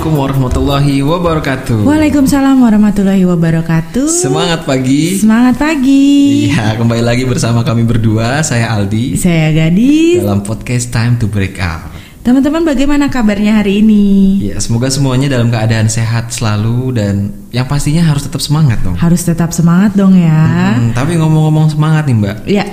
Assalamualaikum warahmatullahi wabarakatuh. Waalaikumsalam warahmatullahi wabarakatuh. Semangat pagi. Semangat pagi. Iya, kembali lagi bersama kami berdua, saya Aldi Saya Gadis. dalam podcast Time to Break Out. Teman-teman bagaimana kabarnya hari ini? Ya, semoga semuanya dalam keadaan sehat selalu dan yang pastinya harus tetap semangat dong. Harus tetap semangat dong ya. Hmm, tapi ngomong-ngomong semangat nih Mbak, Ya.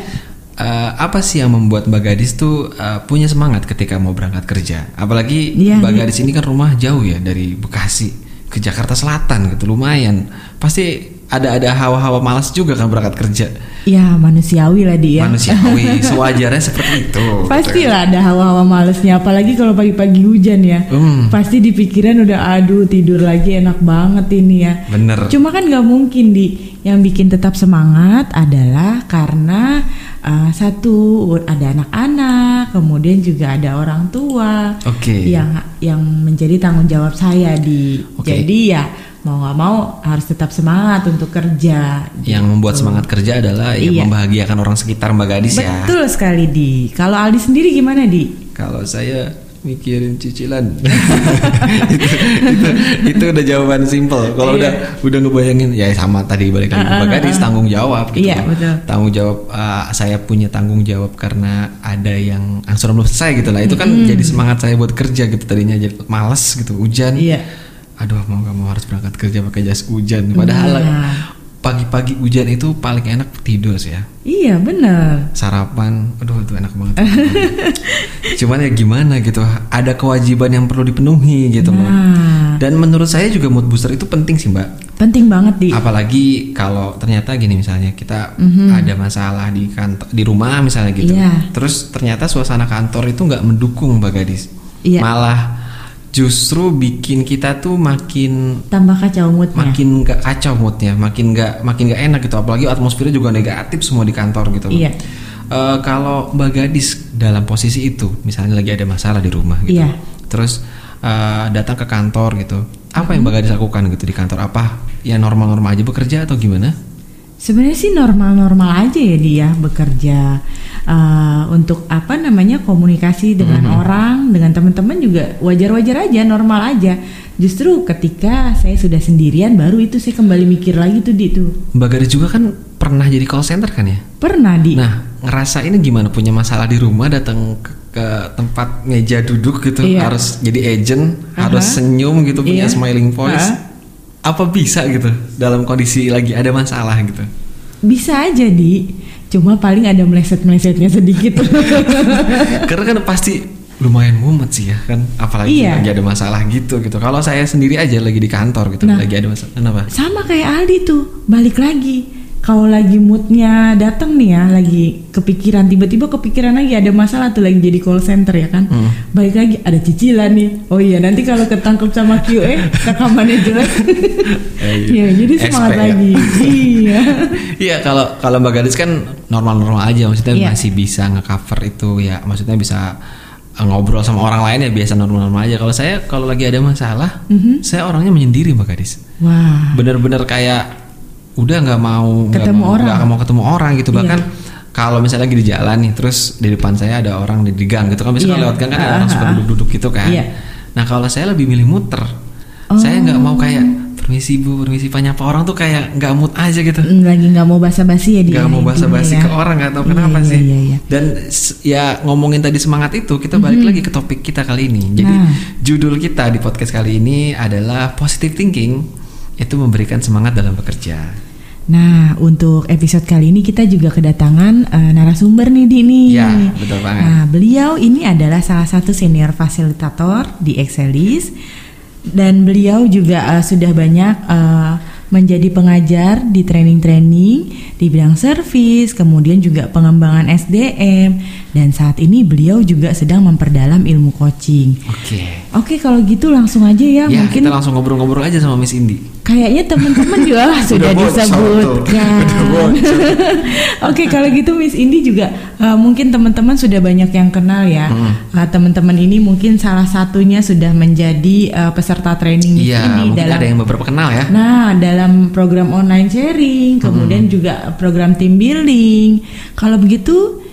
Eh, apa sih yang membuat Mbak Gadis tuh eh, punya semangat ketika mau berangkat kerja? Apalagi Iya, Mbak. Gadis ini kan rumah jauh ya dari Bekasi ke Jakarta Selatan gitu, lumayan. Pasti ada ada hawa-hawa malas juga kan berangkat kerja. Ya manusiawi lah dia. Manusiawi, sewajarnya seperti itu. Pastilah ada hawa-hawa malesnya apalagi kalau pagi-pagi hujan ya. Hmm. Pasti di pikiran udah aduh tidur lagi enak banget ini ya. Bener. Cuma kan nggak mungkin di yang bikin tetap semangat adalah karena uh, satu ada anak-anak, kemudian juga ada orang tua Oke. yang yang menjadi tanggung jawab saya di. Oke. Jadi ya mau nggak mau harus tetap semangat untuk kerja. Yang membuat semangat kerja adalah ya Iya. membahagiakan orang sekitar Mbak Gadis ya. Betul sekali di. Kalau Aldi sendiri gimana di? Kalau saya mikirin cicilan. itu, itu, itu udah jawaban simple. Kalau Iya. udah udah ngebayangin ya sama tadi balik lagi Mbak Gadis tanggung jawab gitu. Iya, betul. Tanggung jawab uh, saya punya tanggung jawab karena ada yang angsuran belum selesai gitu lah. Itu kan jadi semangat saya buat kerja gitu tadinya jadi males gitu hujan. Iya. Aduh mau gak mau harus berangkat kerja pakai jas hujan. Padahal pagi-pagi hujan itu paling enak tidur sih ya. Iya benar. Sarapan, aduh itu enak banget. Cuman ya gimana gitu, ada kewajiban yang perlu dipenuhi gitu loh. Nah, Dan menurut saya juga mood booster itu penting sih mbak. penting banget di. Apalagi kalau ternyata gini misalnya kita ada masalah di kantor, di rumah misalnya gitu. Iya. Terus ternyata suasana kantor itu nggak mendukung mbak gadis. Iya. Malah justru bikin kita tuh makin Tambah kacau moodnya. makin gak kacau moodnya, makin gak makin gak enak gitu. Apalagi atmosfernya juga negatif semua di kantor gitu. loh. Iya. Eh, kalau Mbak Gadis dalam posisi itu, misalnya lagi ada masalah di rumah gitu, Iya. terus eh, datang ke kantor gitu, apa yang Mbak. Gadis lakukan gitu di kantor? Apa ya normal-normal aja bekerja atau gimana? Sebenarnya sih normal-normal aja ya dia bekerja Eh, untuk apa namanya komunikasi dengan Mm-hmm. orang, dengan teman-teman juga wajar-wajar aja, normal aja. Justru ketika saya sudah sendirian, baru itu saya kembali mikir lagi tuh di tuh. Mbak juga kan pernah jadi call center kan ya? Pernah di. Nah, ngerasa ini gimana punya masalah di rumah datang ke, ke tempat meja duduk gitu Iya. harus jadi agent, Aha. harus senyum gitu punya Iya. smiling voice. Aha. Apa bisa gitu dalam kondisi lagi ada masalah gitu? Bisa aja di. Cuma paling ada meleset-melesetnya sedikit. Karena kan pasti lumayan mumet sih ya kan, apalagi Iya. lagi ada masalah gitu gitu. Kalau saya sendiri aja lagi di kantor gitu, Nah. lagi ada masalah. Kenapa? Sama kayak Aldi tuh, balik lagi. Kalau lagi moodnya datang nih ya, lagi kepikiran tiba-tiba kepikiran lagi ada masalah tuh lagi jadi call center ya kan. Hmm. Balik lagi ada cicilan nih. Oh iya nanti kalau ketangkep sama QA rekamannya jelek. Eh, ya jadi semangat SP ya. lagi. iya. Iya kalau kalau Mbak Gadis kan normal-normal aja maksudnya Iya. masih bisa ngecover itu ya maksudnya bisa eh, ngobrol sama orang lain ya biasa normal-normal aja. Kalau saya kalau lagi ada masalah, Mhm. saya orangnya menyendiri Mbak Gadis. Wah. Bener-bener kayak udah nggak mau Ketemu mau, orang. nggak mau ketemu orang gitu Iya. bahkan kalau misalnya lagi di jalan nih terus di depan saya ada orang di, di gang gitu kan biasanya Iya. lewat gang kan ada Ah, orang suka ah, ah. duduk-duduk gitu kan. Iya. Nah kalau saya lebih milih muter. Oh. Saya nggak mau kayak permisi bu, permisi pak nyapa orang tuh kayak nggak mood aja gitu Mm, Lagi nggak mau basa-basi ya dia. nggak mau basa-basi intinya ke ya. orang nggak tahu Iya, kenapa iya, sih Iya, iya. dan ya ngomongin tadi semangat itu kita balik lagi ke topik kita kali ini jadi Nah. judul kita di podcast kali ini adalah positive thinking itu memberikan semangat dalam bekerja Nah, untuk episode kali ini kita juga kedatangan eh, narasumber nih di nih. Iya, betul banget. Nah, beliau ini adalah salah satu senior fasilitator di Excelis dan beliau juga eh, sudah banyak eh, menjadi pengajar di training-training di bidang servis, kemudian juga pengembangan SDM dan saat ini beliau juga sedang memperdalam ilmu coaching. oke Oke, kalau gitu langsung aja ya, ya mungkin kita langsung ngobrol-ngobrol aja sama Miss Indi Kayaknya teman-teman juga sudah disebutkan. Oke, kalau gitu Miss Indi juga uh, mungkin teman-teman sudah banyak yang kenal ya. Hmm. Uh, teman-teman ini mungkin salah satunya sudah menjadi uh, peserta training Miss iya Indi dalam ada yang beberapa kenal ya Nah, dalam program online sharing, kemudian juga program team building. Kalau begitu,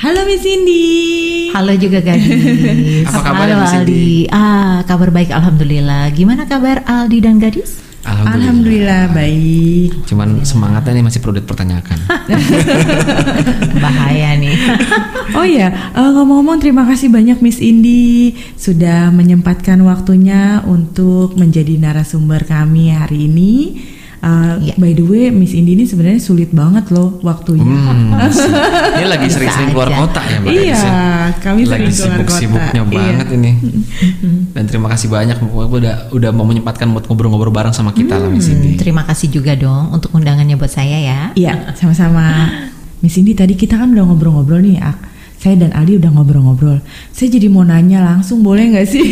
Halo Miss Cindy. Halo juga Gadis. Apa kabar, Halo Miss Cindy? Aldi. Ah, kabar baik alhamdulillah. Gimana kabar Aldi dan Gadis? Alhamdulillah baik. Cuman semangatnya nih masih perlu dipertanyakan. Bahaya nih. Oh ya, eh, ngomong-ngomong terima kasih banyak Miss Indi sudah menyempatkan waktunya untuk menjadi narasumber kami hari ini. Eh, Iya. By the way, Miss Indi ini sebenarnya sulit banget loh waktunya. Hmm, ini lagi sering-sering keluar kota ya Mbak Iya, ya? kami lagi sibuk-sibuknya iya. banget ini. Dan terima kasih banyak Bu, udah udah mau menyempatkan buat ngobrol-ngobrol bareng sama kita lah Miss Cindy. Hmm, terima kasih juga dong untuk undangannya buat saya ya. Iya, sama-sama. Miss Indi tadi kita kan udah ngobrol-ngobrol nih. Ak. Saya dan Aldi udah ngobrol-ngobrol. Saya jadi mau nanya langsung boleh nggak sih?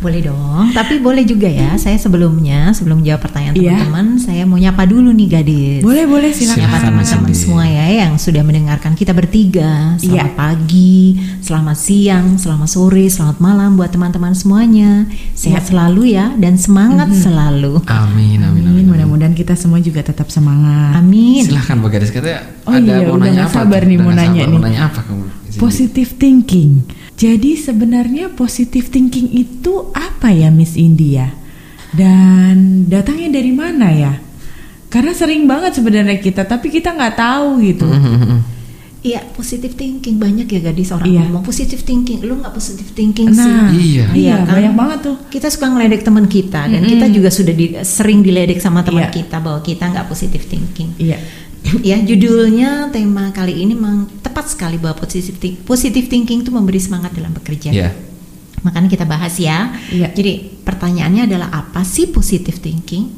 Boleh dong, tapi boleh juga ya. Saya sebelumnya, sebelum jawab pertanyaan Iya. teman-teman, saya mau nyapa dulu nih Gadis. boleh, boleh silakan. Nyapa teman-teman semua ya yang sudah mendengarkan kita bertiga. Selamat Iya. pagi, selamat siang, selamat sore, selamat malam buat teman-teman semuanya. Sehat Iya. selalu ya dan semangat selalu. Amin, amin, amin. Amin, mudah-mudahan kita semua juga tetap semangat. Amin. Silahkan Bu Gadis katanya Oh ada iya, mau udah nanya nggak apa? sabar nih Udah mau nanya sabar, nih. Mau nanya apa kamu? Miss Cindy? Positive thinking. Jadi sebenarnya positive thinking itu apa ya Miss India? Dan datangnya dari mana ya? Karena sering banget sebenarnya kita, tapi kita nggak tahu gitu. Iya, positive thinking banyak ya gadis orang Iya. ngomong positive thinking. Lu nggak positive thinking Nah, sih? Iya. iya, kan? banyak banget tuh. Kita suka ngeledek teman kita dan kita juga sudah di- sering diledek sama teman Iya. kita bahwa kita nggak positive thinking. Iya. ya judulnya tema kali ini memang tepat sekali bahwa positive, think- positive thinking itu memberi semangat dalam bekerja. Iya. Makanya kita bahas ya. Iya. Jadi pertanyaannya adalah apa sih positive thinking?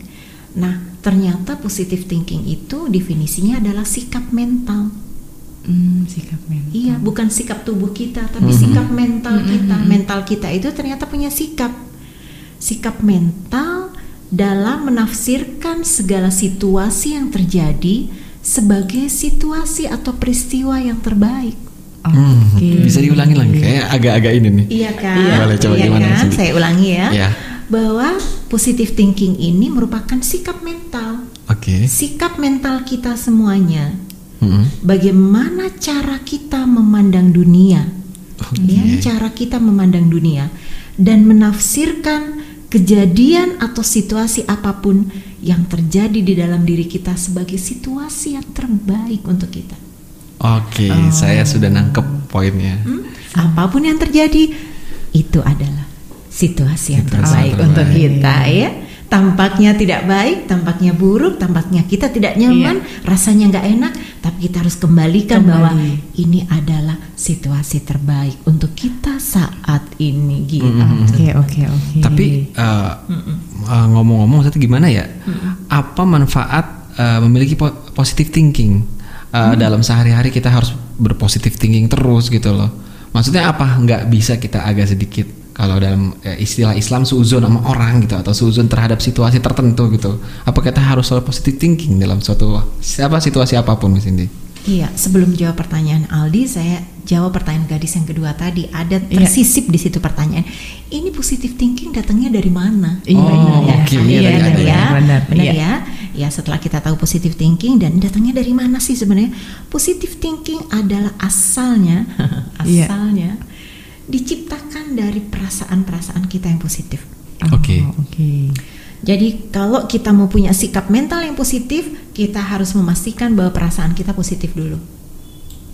Nah ternyata positive thinking itu definisinya adalah sikap mental. Hmm, sikap mental. Iya, bukan sikap tubuh kita, tapi Mhm. sikap mental kita. Mental kita itu ternyata punya sikap. Sikap mental dalam menafsirkan segala situasi yang terjadi sebagai situasi atau peristiwa yang terbaik. Hmm, Oke. Bisa diulangi lagi kayak agak-agak ini nih. Iya kan? Iya, boleh coba Iya gimana, kan? Cindy? Saya ulangi ya. Iya. Bahwa positive thinking ini merupakan sikap mental. Oke. Sikap mental kita semuanya. Mm-mm. Bagaimana cara kita memandang dunia? Oke. ya cara kita memandang dunia dan menafsirkan kejadian atau situasi apa pun yang terjadi di dalam diri kita sebagai situasi yang terbaik untuk kita. Oke, saya sudah nangkep poinnya. Hmm? Apa pun yang terjadi itu adalah situasi yang Situasi terbaik yang untuk terbaik. kita ya. Tampaknya tidak baik, tampaknya buruk, tampaknya kita tidak nyaman, rasanya nggak enak, tapi kita harus kembalikan Kembali. bahwa ini adalah situasi terbaik untuk kita saat ini gitu. Oke, oke, oke. Tapi uh, uh, ngomong-ngomong maksudnya gimana ya? Apa manfaat uh, memiliki po- positive thinking Uh, dalam sehari-hari kita harus berpositive thinking terus gitu loh. Maksudnya apa? Nggak bisa kita agak sedikit kalau dalam eh, istilah Islam suzon sama orang gitu atau suzon terhadap situasi tertentu gitu. Apa kita harus selalu positive thinking dalam suatu siapa situasi apa pun Miss Indi? Iya, sebelum jawab pertanyaan Aldi, saya jawab pertanyaan gadis yang kedua tadi. Ada Iya. tersisip di situ pertanyaan. Ini positive thinking datangnya dari mana? Iya, Oh, iya, oke, iya, iya, benar iya, ya, benar, benar iya. ya. Ya setelah kita tahu positive thinking dan datangnya dari mana sih sebenarnya? Positive thinking adalah asalnya, Iya. Diciptakan dari perasaan-perasaan kita yang positif. Oh, Oke. Oke. Jadi kalau kita mau punya sikap mental yang positif, kita harus memastikan bahwa perasaan kita positif dulu.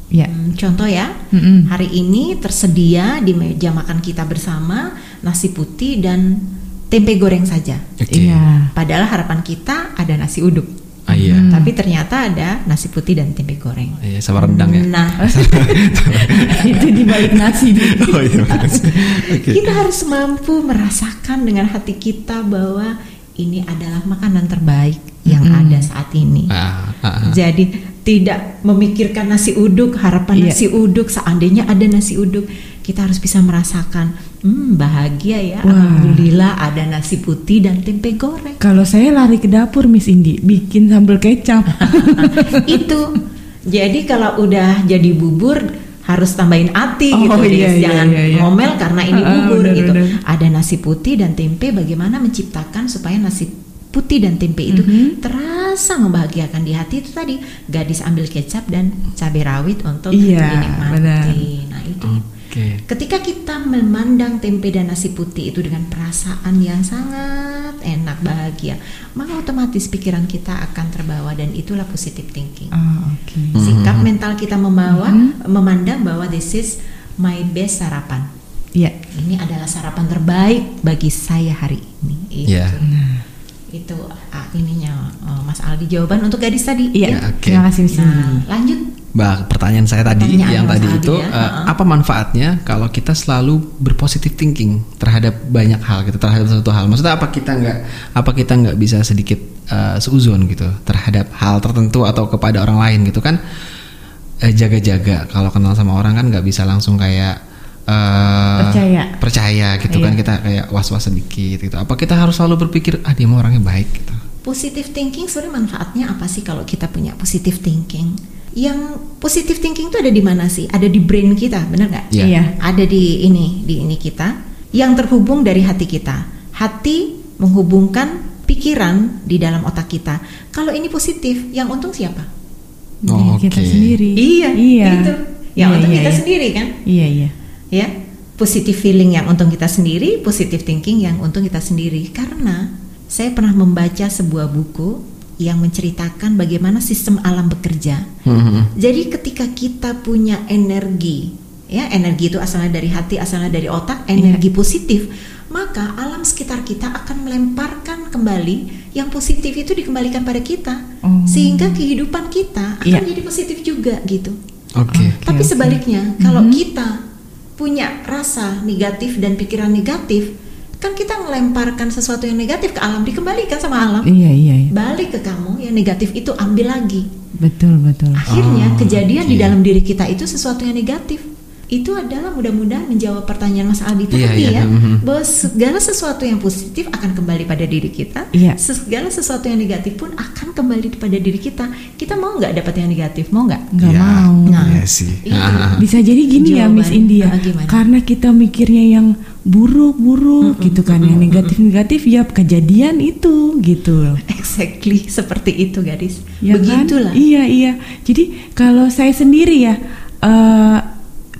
Ya. Hmm, contoh ya, Mm-mm. hari ini tersedia di meja makan kita bersama nasi putih dan tempe goreng saja. Oke. Iya. Padahal harapan kita ada nasi uduk, Ah iya. Hmm. tapi ternyata ada nasi putih dan tempe goreng. Iya, sama rendang ya. Nah, itu di balik nasi. oh iya. Oke. kita harus mampu merasakan dengan hati kita bahwa ini adalah makanan terbaik yang Mm-mm. ada saat ini. Ah, ah, ah. Jadi tidak memikirkan nasi uduk, harapan Iya. nasi uduk, seandainya ada nasi uduk, kita harus bisa merasakan, hmm bahagia ya, Wah. alhamdulillah ada nasi putih dan tempe goreng. Kalau saya lari ke dapur Miss Indi, bikin sambal kecap. Itu. Jadi kalau udah jadi bubur harus tambahin ati Oh, gitu, iya, iya, jangan iya, iya. ngomel karena ini Ah, bubur benar, gitu. benar. Ada nasi putih dan tempe, bagaimana menciptakan supaya nasi putih dan tempe itu Mhm. terasa membahagiakan di hati itu tadi gadis ambil kecap dan cabai rawit untuk Iya, dinikmati. benar. Nah itu Oke. Ketika kita memandang tempe dan nasi putih itu dengan perasaan yang sangat enak, bahagia, maka otomatis pikiran kita akan terbawa dan itulah positive thinking. Oh, oke. Sikap Mhm. mental kita membawa, Mhm. memandang bahwa this is my best sarapan. Iya. Ini adalah sarapan terbaik bagi saya hari ini. Itu, Iya. itu ah, ininya eh, Mas Aldi jawaban untuk gadis tadi. Iya. ya. Oke. Terima kasih Nah, lanjut. Bah, pertanyaan saya tadi Pertanyaan yang tadi itu ya, heeh. apa manfaatnya kalau kita selalu berpositif thinking terhadap banyak hal gitu terhadap satu hal. Maksudnya apa kita nggak apa kita nggak bisa sedikit eh, seuzon gitu terhadap hal tertentu atau kepada orang lain gitu kan eh, jaga-jaga kalau kenal sama orang kan nggak bisa langsung kayak eh, Percaya. percaya gitu kan Iya. kita kayak was-was sedikit gitu. Apa kita harus selalu berpikir ah dia mah orangnya baik gitu. Positive thinking sebenarnya manfaatnya apa sih kalau kita punya positive thinking? Yang positive thinking itu ada di mana sih? Ada di brain kita, benar nggak? Iya. Iya. Ada di ini, di ini kita yang terhubung dari hati kita. Hati menghubungkan pikiran di dalam otak kita. Kalau ini positif, yang untung siapa? Oh, Diri kita sendiri. Iya, Iya. Itu. Yang Iya, untung iya, kita iya. sendiri kan? Iya, iya. ya positive feeling yang untung kita sendiri, positive thinking yang untung kita sendiri. Karena saya pernah membaca sebuah buku yang menceritakan bagaimana sistem alam bekerja. Mhm. Jadi ketika kita punya energi, ya energi itu asalnya dari hati, asalnya dari otak, energi positif, maka alam sekitar kita akan melemparkan kembali yang positif itu dikembalikan pada kita, Oh. sehingga kehidupan kita akan Iya. jadi positif juga gitu. Oke. Tapi oke. sebaliknya, kalau Mhm. kita punya rasa negatif dan pikiran negatif, kan kita melemparkan sesuatu yang negatif ke alam, dikembalikan sama alam. Iya, iya, iya. Balik ke kamu, yang negatif itu ambil lagi. Betul, betul. Akhirnya Oh, kejadian di oke. dalam diri kita itu sesuatu yang negatif. Itu adalah mudah-mudahan menjawab pertanyaan Mas Aldi tadi Iya, iya, ya, mhm. bahwa segala sesuatu yang positif akan kembali pada diri kita, Iya. segala sesuatu yang negatif pun akan kembali pada diri kita. Kita mau nggak dapat yang negatif? Mau nggak? Nggak Ya, mau. Nah, Iya sih. itu. Ah. Bisa jadi gini ya Miss Jawaban. India, Ah, gimana? karena kita mikirnya yang buruk-buruk gitu kan, yang negatif-negatif ya kejadian itu gitu. Exactly seperti itu gadis. Ya kan? Begitulah. Iya iya. Jadi kalau saya sendiri ya eh,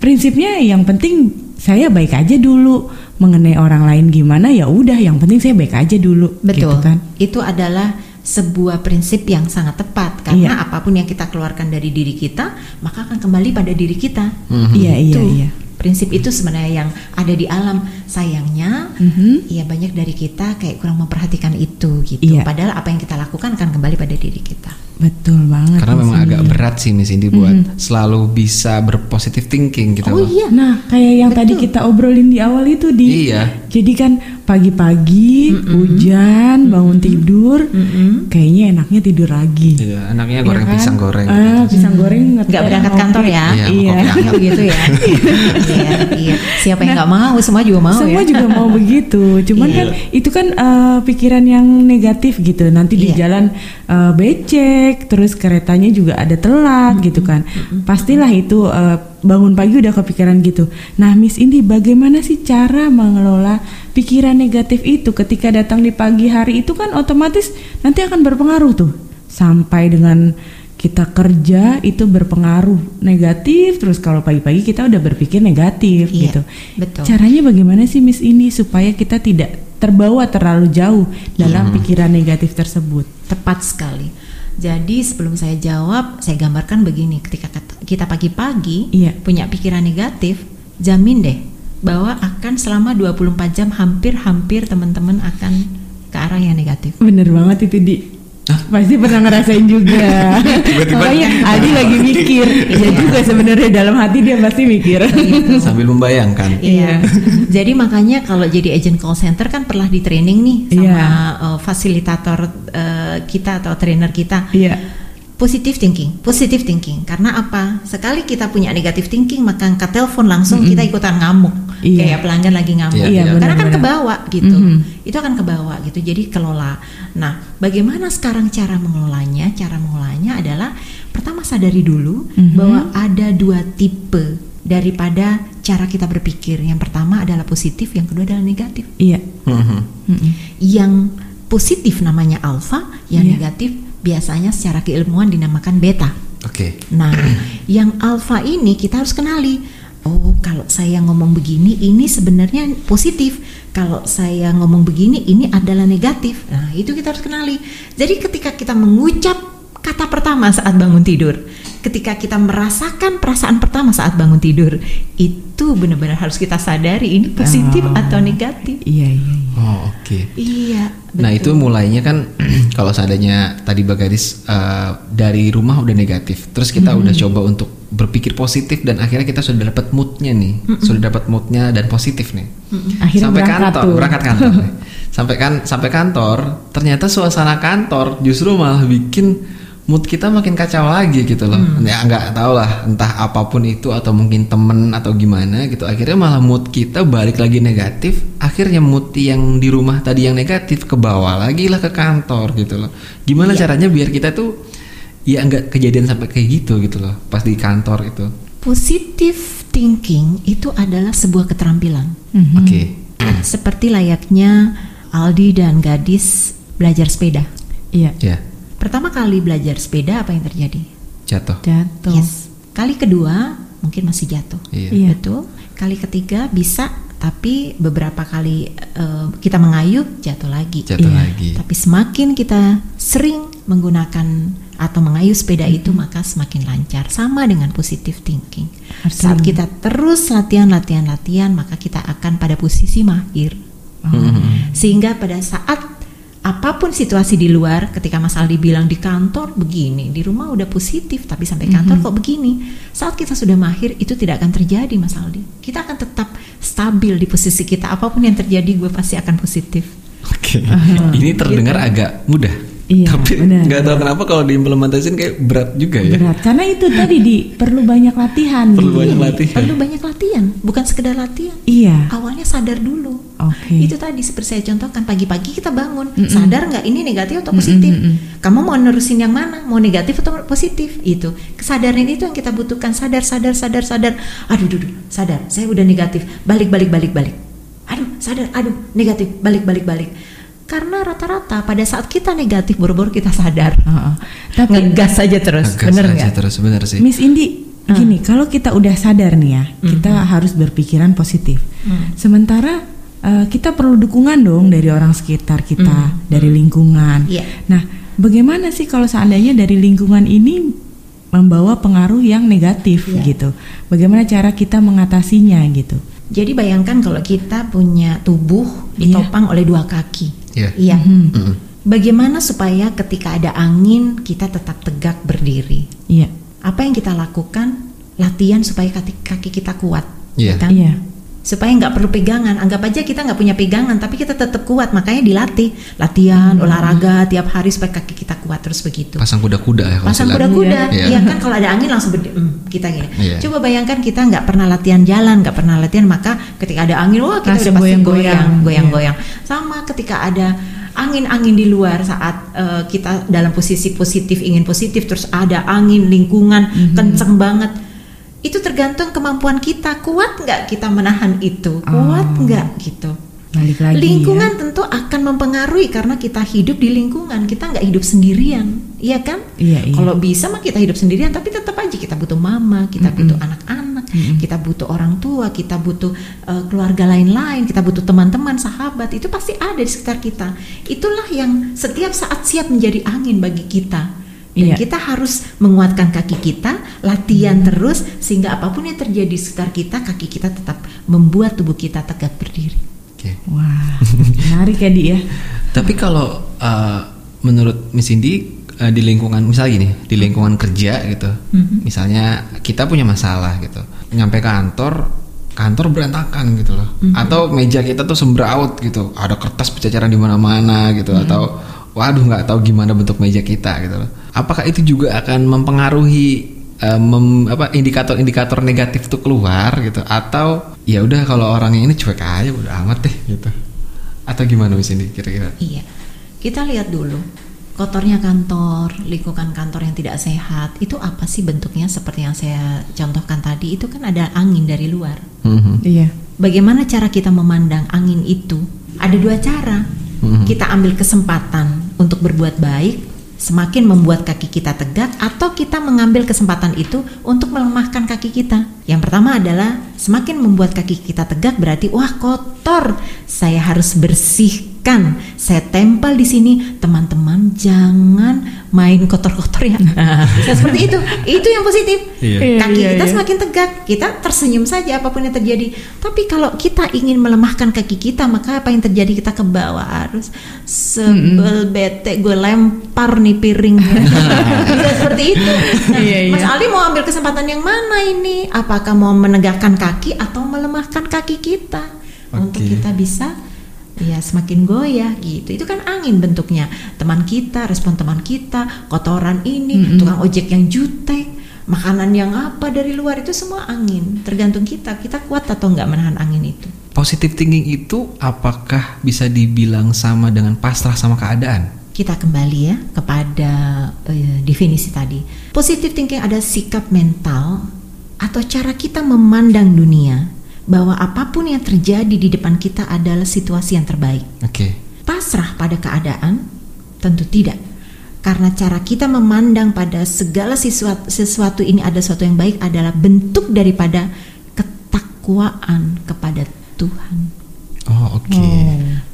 prinsipnya yang penting saya baik aja dulu mengenai orang lain gimana ya udah yang penting saya baik aja dulu. Betul. Gitu kan? Itu adalah sebuah prinsip yang sangat tepat karena Iya. apa pun yang kita keluarkan dari diri kita maka akan kembali pada diri kita. Mhm. Iya iya Itu iya. Prinsip itu sebenarnya yang ada di alam. Sayangnya Mhm. ya banyak dari kita kayak kurang memperhatikan itu gitu. Iya. Padahal apa yang kita lakukan akan kembali pada diri kita. Betul banget. Karena memang agak berat sih Miss Indi buat selalu bisa berpositif thinking gitu Oh loh. iya. Nah, kayak yang tadi Betul. kita obrolin di awal itu di. Iya. Jadi kan pagi-pagi hujan bangun tidur, Mm-mm. kayaknya enaknya tidur lagi. Iya, anaknya Iya goreng kan? pisang goreng. Ah, gitu. pisang goreng Nggak berangkat kantor ya? Iya, Iya. Begitu ya. iya, iya. Siapa yang nggak mau? Semua juga mau Semua ya. juga mau begitu. Cuman Iya. kan itu kan eh, pikiran yang negatif gitu. Nanti di Iya. jalan eh, becek, terus keretanya juga ada telat gitu kan. Pastilah itu eh, bangun pagi udah kepikiran gitu. Nah, Miss Indi bagaimana sih cara mengelola pikiran negatif itu ketika datang di pagi hari itu kan otomatis nanti akan berpengaruh tuh sampai dengan kita kerja itu berpengaruh negatif terus kalau pagi-pagi kita udah berpikir negatif Iya, gitu. betul. Caranya bagaimana sih Miss ini supaya kita tidak terbawa terlalu jauh dalam pikiran negatif tersebut? Tepat sekali. Jadi sebelum saya jawab, saya gambarkan begini, ketika kita pagi-pagi Iya. punya pikiran negatif, jamin deh bahwa akan selama 24 jam hampir-hampir teman-teman akan ke arah yang negatif. Bener banget itu di pasti pernah ngerasain juga. Tiba-tiba- Makanya Adi lagi mikir, iya juga sebenarnya dalam hati dia pasti mikir. Sambil membayangkan. Iya. jadi makanya kalau jadi agent call center kan pernah di training nih sama Iya. uh, fasilitator uh, kita atau trainer kita. Iya. Positive thinking, positive thinking. Karena apa? Sekali kita punya negative thinking, maka angkat telepon langsung kita ikutan ngamuk. Iya. Kayak pelanggan lagi ngamuk. Iya, iya, Karena kan kebawa gitu. Mhm. Itu akan kebawa gitu. Jadi kelola. Nah, bagaimana sekarang cara mengelolanya? Cara mengelolanya adalah pertama sadari dulu Mhm. bahwa ada dua tipe daripada cara kita berpikir. Yang pertama adalah positif, yang kedua adalah negatif. Iya. Mhm. Mm-mm. Yang positif namanya alfa, yang Iya. negatif biasanya secara keilmuan dinamakan beta. Oke. Nah, yang alfa ini kita harus kenali. Oh, kalau saya ngomong begini, ini sebenarnya positif. Kalau saya ngomong begini, ini adalah negatif. Nah, itu kita harus kenali. Jadi, ketika kita mengucap kata pertama saat bangun tidur, ketika kita merasakan perasaan pertama saat bangun tidur, itu benar-benar harus kita sadari ini positif Oh. atau negatif. Iya iya. iya. Oh, oke. Iya. Nah itu betul. mulainya kan kalau seandainya tadi Bagaris eh, dari rumah udah negatif, terus kita udah coba untuk berpikir positif dan akhirnya kita sudah dapat moodnya nih, sudah dapat moodnya dan positif nih. Akhirnya sampai berangkat kantor, tuh. berangkat kantor. sampai kan sampai kantor, ternyata suasana kantor justru malah bikin mood kita makin kacau lagi gitu loh. Ya nggak tahu lah entah apa pun itu atau mungkin temen atau gimana gitu. Akhirnya malah mood kita balik lagi negatif. Akhirnya mood yang di rumah tadi yang negatif ke bawah lagi lah ke kantor gitu loh. Gimana caranya biar kita tuh ya nggak kejadian sampai kayak gitu gitu loh pas di kantor itu. Positive thinking itu adalah sebuah keterampilan. Mhm. Oke. Seperti layaknya Aldi dan gadis belajar sepeda. Iya. Ya, Pertama kali belajar sepeda apa yang terjadi? jatuh. Jatuh. Yes. Kali kedua mungkin masih jatuh. Iya. Iya. Betul. Kali ketiga bisa tapi beberapa kali eh, kita mengayuh jatuh lagi. Jatuh Iya. lagi. Tapi semakin kita sering menggunakan atau mengayuh sepeda itu maka semakin lancar. Sama dengan positive thinking. Harus Saat kita terus latihan latihan latihan maka kita akan pada posisi mahir. Mhm. Sehingga pada saat apa pun situasi di luar, ketika Mas Aldi bilang di kantor begini, di rumah udah positif, tapi sampai kantor kok begini. Saat kita sudah mahir, itu tidak akan terjadi, Mas Aldi. Kita akan tetap stabil di posisi kita. Apa pun yang terjadi, gue pasti akan positif. Oke. Ini terdengar agak mudah. Iya, Tapi nggak tahu kenapa kalau diimplementasiin kayak berat juga ya. Berat karena itu tadi di perlu banyak latihan. Perlu Di- banyak latihan. Perlu banyak latihan, bukan sekedar latihan. Iya. Awalnya sadar dulu. Oke. Itu tadi seperti saya contohkan pagi-pagi kita bangun, Mm-mm. sadar nggak ini negatif atau positif? mm-mm. Kamu mau nerusin yang mana? Mau negatif atau positif? Itu kesadaran itu yang kita butuhkan. Sadar, sadar, sadar, sadar. Aduh, aduh, aduh, sadar. Saya udah negatif. Balik, balik, balik, balik. Aduh, sadar. Aduh, negatif. Balik, balik, balik. Karena rata-rata pada saat kita negatif, boro-boro kita sadar. Heeh. Tapi Ngegas saja terus, Ngegas bener aja nggak? terus bener sih. Miss Indi, gini, kalau kita udah sadar nih ya, kita harus berpikiran positif. Hmm. Sementara eh, kita perlu dukungan dong dari orang sekitar kita, dari lingkungan. Iya. Nah, bagaimana sih kalau seandainya dari lingkungan ini membawa pengaruh yang negatif Iya. gitu? Bagaimana cara kita mengatasinya gitu? Jadi bayangkan kalau kita punya tubuh ditopang oleh dua kaki. Iya. Iya. Mhm. Mm-mm. Bagaimana supaya ketika ada angin kita tetap tegak berdiri? Iya. Apa yang kita lakukan? Latihan supaya kaki, kaki kita kuat, Iya. ya kan? Iya. Supaya nggak perlu pegangan. Anggap aja kita nggak punya pegangan, tapi kita tetap kuat. Makanya dilatih, latihan, olahraga tiap hari supaya kaki kita kuat terus begitu. Pasang kuda-kuda ya kalau Pasang kuda-kuda, Iya. iya kan kalau ada angin langsung hmm, kita gini. Iya. Coba bayangkan kita nggak pernah latihan jalan, nggak pernah latihan, maka ketika ada angin, wah kita Langsung udah pasti goyang-goyang. goyang, goyang-goyang. Sama ketika ada angin-angin di luar saat eh, kita dalam posisi positif ingin positif, terus ada angin lingkungan kenceng banget, itu tergantung kemampuan kita. Kuat nggak kita menahan itu, kuat Oh. nggak gitu. Balik lagi lingkungan ya. tentu akan mempengaruhi karena kita hidup di lingkungan. Kita nggak hidup sendirian. Iya kan? Iya, iya. kalau bisa mah kita hidup sendirian tapi tetap aja kita butuh mama kita butuh anak-anak kita butuh orang tua kita butuh eh, keluarga lain-lain kita butuh teman-teman sahabat. Itu pasti ada di sekitar kita. Itulah yang setiap saat siap menjadi angin bagi kita dan Iya. kita harus menguatkan kaki kita latihan terus sehingga apa pun yang terjadi di sekitar kita kaki kita tetap membuat tubuh kita tegak berdiri Oke. Wah, menarik ya Di ya. Tapi kalau uh, menurut Miss Cindy uh, di lingkungan misalnya gini, di lingkungan kerja gitu. Misalnya kita punya masalah gitu. Nyampe kantor kantor berantakan gitu loh. Atau meja kita tuh sembraut gitu. Ada kertas pecah-pecah di mana-mana gitu atau waduh nggak tahu gimana bentuk meja kita gitu loh. Apakah itu juga akan mempengaruhi uh, mem- apa indikator-indikator negatif tuh keluar gitu atau ya udah kalau orangnya ini cuek aja udah amat deh gitu. Atau gimana Miss Cindy kira-kira? Iya, kita lihat dulu kotornya kantor, lingkungan kantor yang tidak sehat, itu apa sih bentuknya seperti yang saya contohkan tadi? Itu kan ada angin dari luar. Mhm. Iya. Bagaimana cara kita memandang angin itu? Ada dua cara. kita ambil kesempatan untuk berbuat baik, semakin membuat kaki kita tegak, atau kita mengambil kesempatan itu untuk melemahkan kaki kita. Yang pertama adalah semakin membuat kaki kita tegak berarti wah kotor, saya harus bersihkan, saya tempel di sini. Teman-teman jangan main kotor-kotor ya. Seperti itu, itu yang positif. Iya. Kaki Iya, kita iya. semakin tegak, kita tersenyum saja apa pun yang terjadi. Tapi kalau kita ingin melemahkan kaki kita, maka apa yang terjadi kita ke bawah harus sebel bete gue lempar nih piringnya. Bisa seperti itu. Nah, Iya, iya. Mas Aldi mau ambil kesempatan yang mana ini? Apakah mau menegakkan kaki atau melemahkan kaki kita untuk Oke. kita bisa ya semakin goyah gitu. Itu kan angin bentuknya. Teman kita, respon teman kita, kotoran ini, tukang ojek yang jutek, makanan yang apa dari luar itu semua angin. Tergantung kita, kita kuat atau nggak menahan angin itu. Positive thinking itu apakah bisa dibilang sama dengan pasrah sama keadaan? Kita kembali ya kepada eh, definisi tadi. Positive thinking ada sikap mental atau cara kita memandang dunia bahwa apa pun yang terjadi di depan kita adalah situasi yang terbaik. Oke. Pasrah pada keadaan? Tentu tidak. Karena cara kita memandang pada segala sesuatu, sesuatu ini ada sesuatu yang baik adalah bentuk daripada ketakwaan kepada Tuhan. Oh, oke.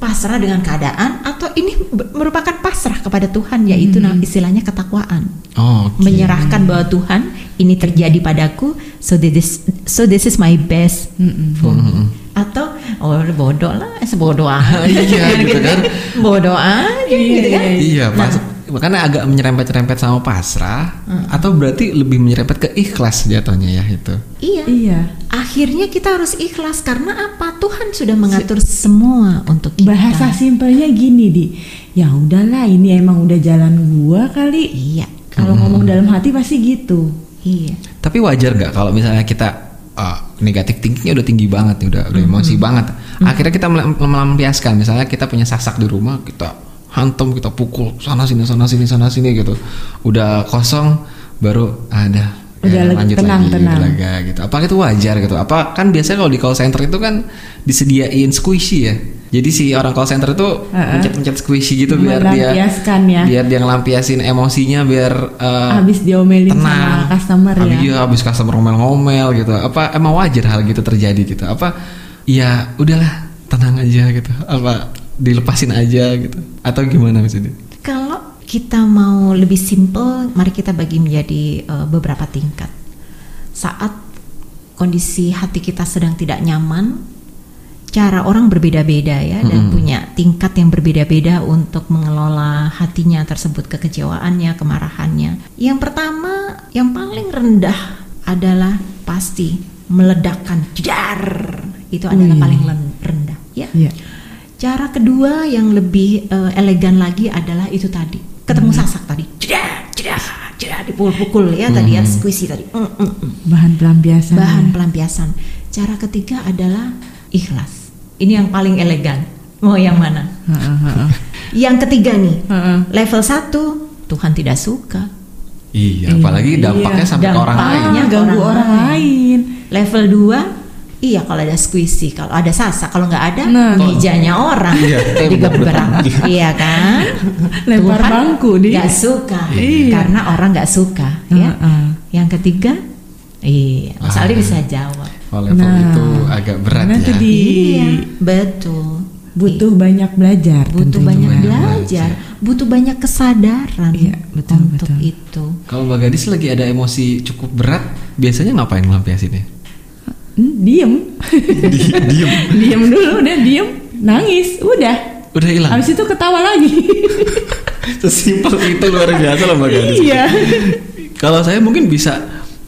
Pasrah dengan keadaan atau ini merupakan pasrah kepada Tuhan yaitu nam- istilahnya ketakwaan. Oh, oke. Menyerahkan bahwa Tuhan ini terjadi padaku so this so this is my best for me. Atau oh bodoh lah, sebodoh aja. Iya, gitu kan. Bodoh aja gitu kan. Iya, pas, makanya agak menyerempet-nyerempet sama pasrah atau berarti lebih menyerempet ke ikhlas jatuhnya ya itu. Iya. Iya. Akhirnya kita harus ikhlas karena apa? Tuhan sudah mengatur semua untuk kita. Bahasa simpelnya gini di, ya udahlah ini emang udah jalan gua kali. Iya. Kalau ngomong dalam hati pasti gitu. Iya. Tapi wajar nggak kalau misalnya kita uh, negatif thinkingnya udah tinggi banget nih, udah udah emosi banget. Akhirnya kita mel- melampiaskan, misalnya kita punya sasak di rumah, kita hantam, kita pukul sana sini sana sini sana sini gitu. Udah kosong, baru ada Udah leg- lanjut tenang, lagi, tenang. lega gitu. Apakah itu wajar gitu? Apa kan biasanya kalau di call center itu kan disediain squishy ya. Jadi si orang call center itu mencet-mencet squishy gitu biar dia ya. biar dia ngelampiasin emosinya biar uh, Habis diomelin tenang. sama customer Habis ya. iya, habis customer ngomel-ngomel gitu. Apa emang wajar hal gitu terjadi gitu? Apa ya udahlah tenang aja gitu. Apa dilepasin aja gitu? Atau gimana maksudnya? Kalau kita mau lebih simple, mari kita bagi menjadi eh, beberapa tingkat. Saat kondisi hati kita sedang tidak nyaman, cara orang berbeda-beda ya dan Mm-mm. punya tingkat yang berbeda-beda untuk mengelola hatinya tersebut, kekecewaannya, kemarahannya. Yang pertama, yang paling rendah adalah pasti meledakkan jedar. Itu adalah Wih. paling rendah, ya. Iya. Cara kedua yang lebih eh, elegan lagi adalah itu tadi. Ketemu sasak tadi. Jedar, jedar, jedar dipukul-pukul ya tadi ya squishy tadi. Mm, mm, mm. Bahan pelampiasan. Bahan pelampiasan. Cara ketiga adalah ikhlas. Ini yang paling elegan. Mau yang mana? Heeh, heeh. Yang ketiga nih. Heeh. Level satu Tuhan tidak suka. Iya, apalagi dampaknya Iya, sampai ke orang lain. dampaknya. Ganggu Orang orang, lain. Level 2 Iya kalau ada squishy, kalau ada sasak, kalau nggak ada Nah. mejanya orang Iya, digebrak, iya kan? Lempar Tuhan bangku dia. nggak suka, Iya. karena orang nggak suka, ya. Heeh. Yang ketiga, iya, Mas Ah. Ali bisa jawab. Oh, level Nah. itu agak berat Nah, ya. itu di- Iya, betul. Butuh banyak belajar. butuh tentunya. banyak belajar, butuh banyak kesadaran Iya, betul, untuk betul. itu. Kalau Mbak Gadis lagi ada emosi cukup berat, biasanya ngapain melampiasinnya? Hmm, diem. Diem. diem dulu, udah diem. Nangis, udah. Udah hilang. Habis itu ketawa lagi. Sesimpel itu luar biasa loh Mbak Gadis. iya. Kalau saya mungkin bisa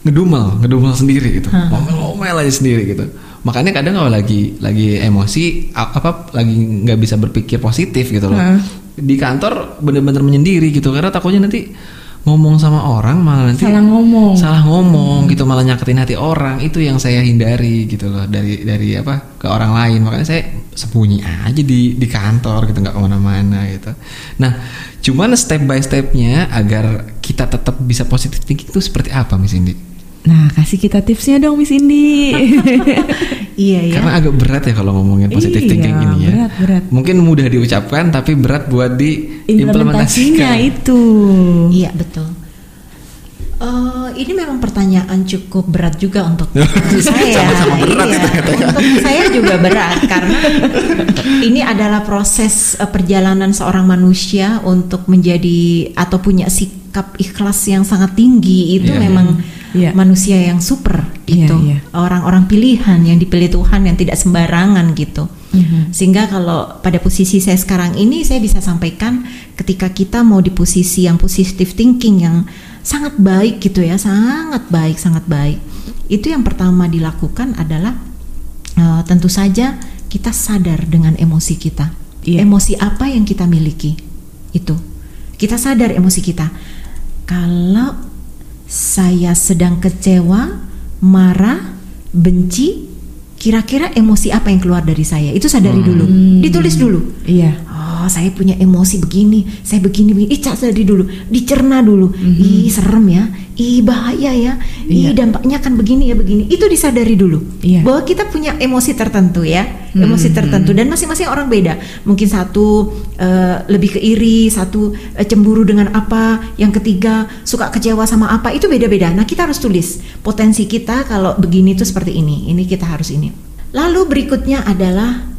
ngedumel, ngedumel sendiri gitu, ngomel-ngomel aja sendiri gitu. Makanya kadang kalau lagi lagi emosi, apa lagi nggak bisa berpikir positif gitu loh. Di kantor bener-bener menyendiri gitu, karena takutnya nanti ngomong sama orang malah nanti Salah ngomong. salah ngomong gitu malah nyakitin hati orang itu yang saya hindari gitu loh dari dari apa ke orang lain makanya saya sembunyi aja di di kantor gitu nggak ke mana-mana gitu nah cuman step by stepnya agar kita tetap bisa positif thinking itu seperti apa Miss Indi? Nah, kasih kita tipsnya dong Miss Indi. Iya, iya. Karena agak berat ya kalau ngomongin positive Iya, thinking ini ya. berat, berat. Mungkin mudah diucapkan tapi berat buat Implementasinya diimplementasikan. itu. Iya betul. Eh, ini memang pertanyaan cukup berat juga untuk saya. Sama-sama berat Iya, itu. Untuk saya juga berat karena ini adalah proses eh, perjalanan seorang manusia untuk menjadi atau punya sikap ikhlas yang sangat tinggi itu Iya. memang Iya. manusia yang super Iya, gitu. iya. Orang-orang pilihan yang dipilih Tuhan yang tidak sembarangan gitu. Mhm. Sehingga kalau pada posisi saya sekarang ini saya bisa sampaikan ketika kita mau di posisi yang positive thinking yang sangat baik gitu ya, sangat baik, sangat baik. Itu yang pertama dilakukan adalah eh, tentu saja kita sadar dengan emosi kita. Iya. Emosi apa yang kita miliki? Itu. Kita sadar emosi kita. Kalau saya sedang kecewa, marah, benci, kira-kira emosi apa yang keluar dari saya? Itu sadari dulu. Ditulis dulu. Iya. Oh, saya punya emosi begini, saya begini begini. Ih, sadari dulu, dicerna dulu. Ih, serem ya. Ih, bahaya ya. Ih, Iya. dampaknya akan begini ya, begini. Itu disadari dulu. Iya. Bahwa kita punya emosi tertentu ya, emosi tertentu dan masing-masing orang beda. Mungkin satu eh, lebih ke iri, satu eh, cemburu dengan apa, yang ketiga suka kecewa sama apa. Itu beda-beda. Nah, kita harus tulis potensi kita kalau begini tuh seperti ini. Ini kita harus ini. Lalu berikutnya adalah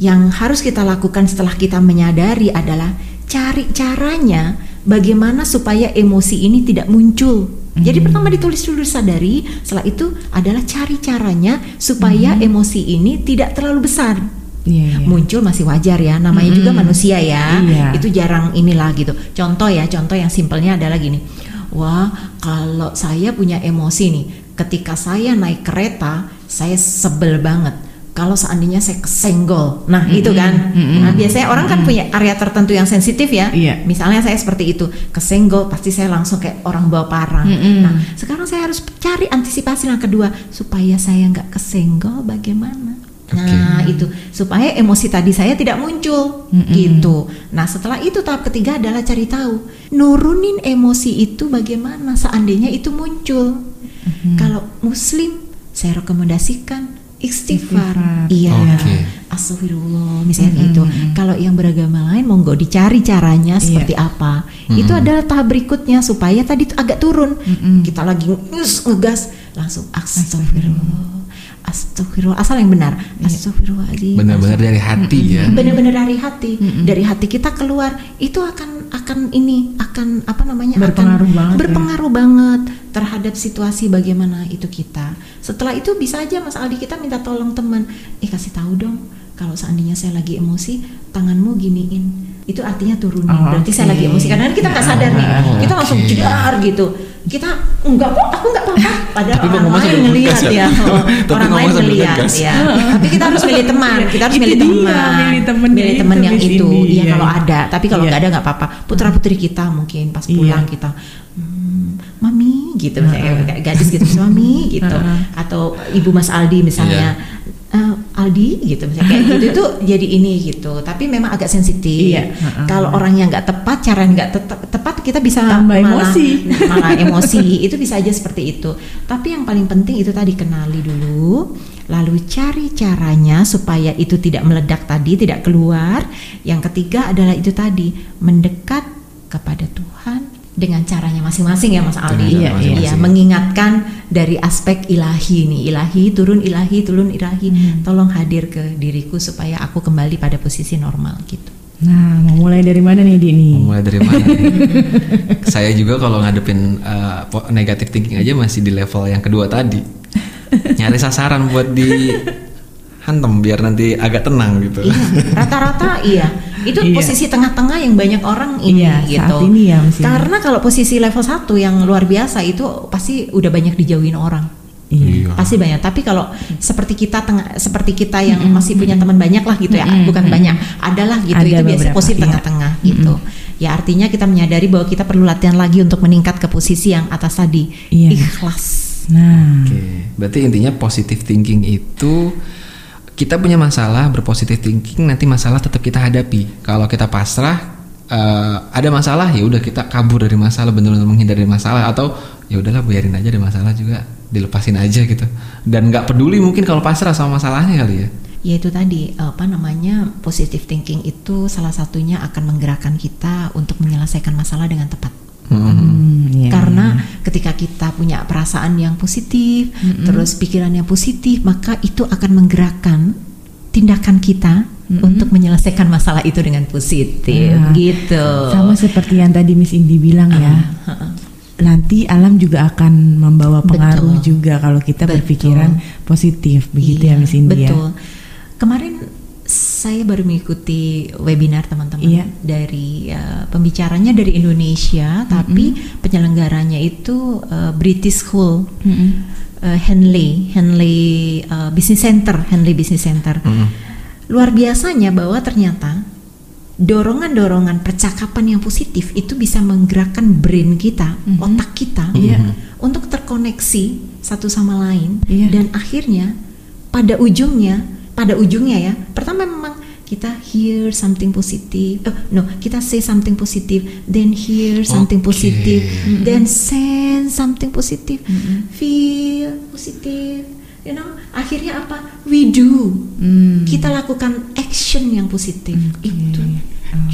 yang harus kita lakukan setelah kita menyadari adalah cari caranya bagaimana supaya emosi ini tidak muncul. Jadi pertama ditulis dulu sadari, setelah itu adalah cari caranya supaya emosi ini tidak terlalu besar. Iya, iya. Muncul masih wajar ya, namanya juga manusia ya. Iya. Itu jarang inilah gitu. Contoh ya, contoh yang simpelnya adalah gini. Wah, kalau saya punya emosi nih, ketika saya naik kereta, saya sebel banget. Kalau seandainya saya kesenggol, nah itu kan. Nah biasanya orang kan punya area tertentu yang sensitif ya. Iya. Misalnya saya seperti itu, kesenggol, pasti saya langsung kayak orang bawa parang. Mm-mm. Nah sekarang saya harus cari antisipasi yang kedua supaya saya nggak kesenggol bagaimana. Nah itu supaya emosi tadi saya tidak muncul gitu. Nah setelah itu tahap ketiga adalah cari tahu nurunin emosi itu bagaimana seandainya itu muncul. Kalau Muslim saya rekomendasikan istighfar. Istighfar. Iya. Oke. Astagfirullah misalnya kayak itu. Kalau yang beragama lain monggo dicari caranya seperti apa. Itu adalah tahap berikutnya supaya tadi agak turun. Kita lagi ngegas langsung astagfirullah. Astagfirullah asal yang benar. Astagfirullahaladzim. Benar-benar dari hati ya. Benar-benar dari hati. Dari hati kita keluar itu akan akan ini akan apa namanya Berpengaruh akan banget ya. berpengaruh banget terhadap situasi bagaimana itu kita. Setelah itu bisa aja Mas Aldi kita minta tolong teman, eh kasih tahu dong kalau seandainya saya lagi emosi, tanganmu giniin. Itu artinya turunin. Oh, Berarti saya lagi emosi karena kita nggak sadar nih. Oh, kita langsung oke. jedar gitu. Kita enggak kok, aku enggak apa-apa. Padahal Tapi orang lain ngelihat ya. ya. Orang lain ngelihat ngegas. ya. Tapi kita harus milih teman. Kita harus milih teman. milih temen milih teman yang itu. Iya iya. kalau ada. Tapi kalau Iya. nggak ada nggak apa-apa. Putra putri kita mungkin pas Iya. pulang kita. "Hmm, Mami gitu kayak gadis gitu mami gitu atau ibu Mas Aldi misalnya "Eh, Aldi gitu misalnya kayak gitu itu jadi ini gitu. Tapi memang agak sensitif. Iya, heeh. kalau orang yang nggak tepat cara nggak tetap- tepat kita bisa Tambah malah, emosi. malah emosi. Itu bisa aja seperti itu. Tapi yang paling penting itu tadi kenali dulu lalu cari caranya supaya itu tidak meledak tadi tidak keluar. Yang ketiga adalah itu tadi mendekat kepada Tuhan dengan caranya masing-masing ya Mas Aldi iya, masing-masing. mengingatkan dari aspek ilahi nih ilahi turun ilahi turun ilahi tolong hadir ke diriku supaya aku kembali pada posisi normal gitu Nah, mau mulai dari mana nih Dini? Mau mulai dari mana? nih? Saya juga kalau ngadepin uh, po- negative thinking aja masih di level yang kedua tadi. Nyari sasaran buat di hantem biar nanti agak tenang gitu. Iya, rata-rata iya. Itu Iya. posisi tengah-tengah yang banyak orang ini Iya, gitu. saat ini ya. Karena kalau posisi level 1 yang luar biasa itu pasti udah banyak dijauhin orang. Iya. Pasti banyak. Tapi kalau seperti kita tengah seperti kita yang masih punya teman banyak lah gitu ya, bukan banyak, adalah gitu. Ada itu biasa posisi iya. tengah-tengah gitu. Ya artinya kita menyadari bahwa kita perlu latihan lagi untuk meningkat ke posisi yang atas tadi. Iya. Ikhlas. Nah, Oke, berarti intinya positive thinking itu kita punya masalah berpositive thinking nanti masalah tetap kita hadapi. Kalau kita pasrah eh, ada masalah ya udah kita kabur dari masalah benar-benar menghindari masalah. Atau ya udahlah biarin aja ada masalah juga dilepasin aja gitu. Dan nggak peduli mungkin kalau pasrah sama masalahnya kali ya. Ya itu tadi apa namanya positive thinking itu salah satunya akan menggerakkan kita untuk menyelesaikan masalah dengan tepat Hmm, iya. karena ketika kita punya perasaan yang positif terus pikiran yang positif maka itu akan menggerakkan tindakan kita untuk menyelesaikan masalah itu dengan positif Ya. gitu Sama seperti yang tadi Miss Indi bilang ya. Nanti alam juga akan membawa pengaruh Betul. juga kalau kita Betul. berpikiran positif, begitu ya Iya, Miss Indi ya. Betul. Kemarin saya baru mengikuti webinar teman-teman Iya. dari uh, pembicaranya dari Indonesia, tapi penyelenggaranya itu uh, British School. Mm-mm. uh, Henley, Henley uh, Business Center, Henley Business Center. Luar biasanya bahwa ternyata dorongan-dorongan percakapan yang positif itu bisa menggerakkan brain kita, otak kita untuk terkoneksi satu sama lain Iya. dan akhirnya pada ujungnya, pada ujungnya ya, pertama memang kita hear something positive, eh, no, kita say something positive, then hear something Oke. positive, then sense something positive, feel positive, you know, akhirnya apa? We do, Hmm. kita lakukan action yang positif itu.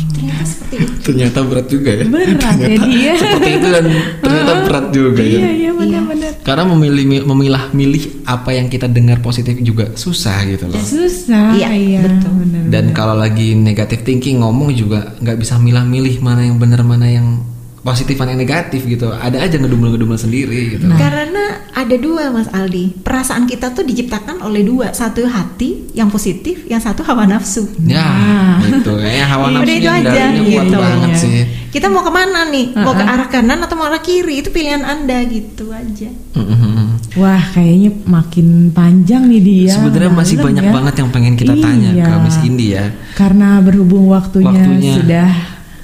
Ternyata seperti itu. ternyata berat juga ya Berat ya Ternyata dia. seperti itu dan ternyata berat juga ya Iya, iya benar-benar. karena memilih memilah milih apa yang kita dengar positif juga susah gitu loh Susah, Iya, iya, betul. benar. dan kalau lagi negatif thinking ngomong juga nggak bisa milah-milih mana yang benar mana yang positif mana yang negatif gitu ada aja ngedumel-ngedumel sendiri gitu Karena ada dua Mas Aldi, perasaan kita tuh diciptakan oleh dua, satu hati yang positif, yang satu hawa nafsu. ya itu kayaknya hawa nafsu itu yang aja, gitu. banget Iya. sih Kita mau ke mana nih? Mau ke arah kanan atau mau arah kiri? Itu pilihan anda gitu aja. Mhm. Wah, kayaknya makin panjang nih dia. sebenarnya masih banyak ya. banget yang pengen kita tanya Iya. ke Miss Indi ya Karena berhubung waktunya, Waktunya. sudah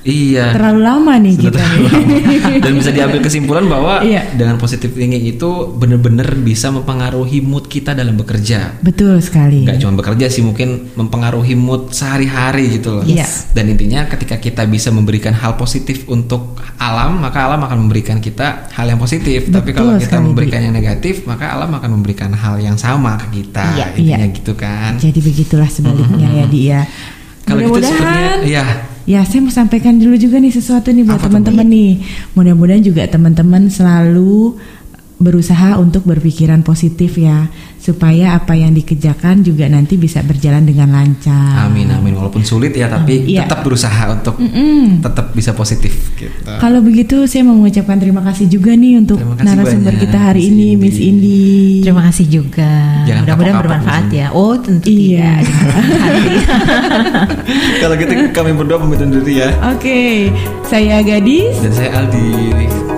iya terlalu lama nih Sudah kita lama. dan bisa diambil kesimpulan bahwa Iya. dengan positive thinking itu bener-bener bisa mempengaruhi mood kita dalam bekerja Betul sekali. nggak cuma bekerja sih mungkin mempengaruhi mood sehari-hari gitu loh Yes. dan intinya ketika kita bisa memberikan hal positif untuk alam maka alam akan memberikan kita hal yang positif tapi Betul kalau kita memberikan yang negatif maka alam akan memberikan hal yang sama ke kita Iya, intinya iya. gitu kan Jadi begitulah sebaliknya ya dia. kalau gitu sebenarnya ya Ya, saya mau sampaikan dulu juga nih sesuatu nih buat teman-teman nih. Mudah-mudahan juga teman-teman selalu berusaha untuk berpikiran positif ya, supaya apa yang dikerjakan juga nanti bisa berjalan dengan lancar. amin amin walaupun sulit ya tapi Iya. tetap berusaha untuk Mm-mm. tetap bisa positif gitu Kalau begitu saya mau mengucapkan terima kasih juga nih untuk narasumber banyak, kita hari Miss ini Indi. Miss Indi. Terima kasih juga. Jangan Mudah-mudahan bermanfaat ya. Oh tentu Iya. kalau gitu kami berdua pamit undur diri ya Oke, saya Gadis. dan saya Aldi